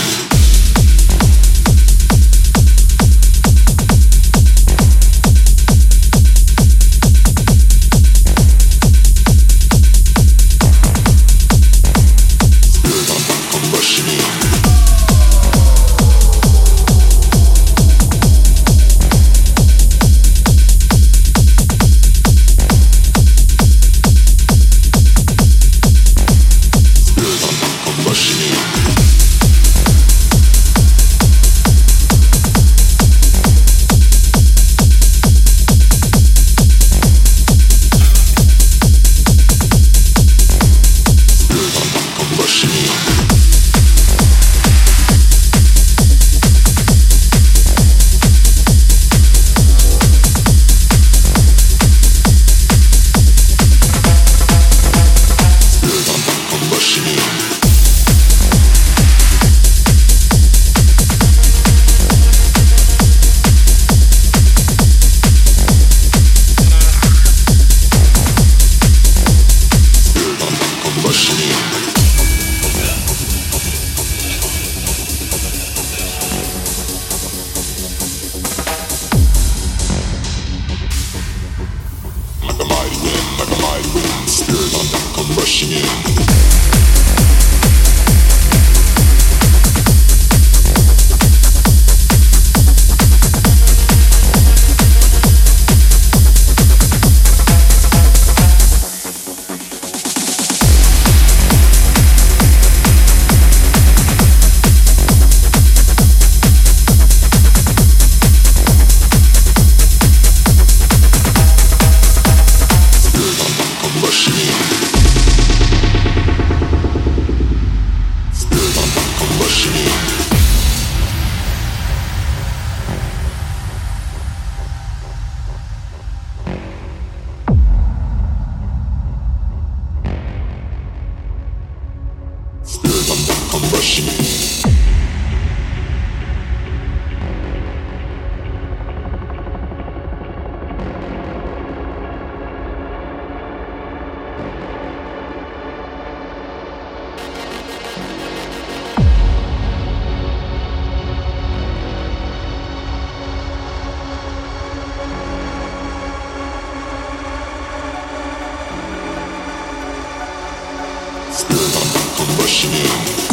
you machine. Nashville.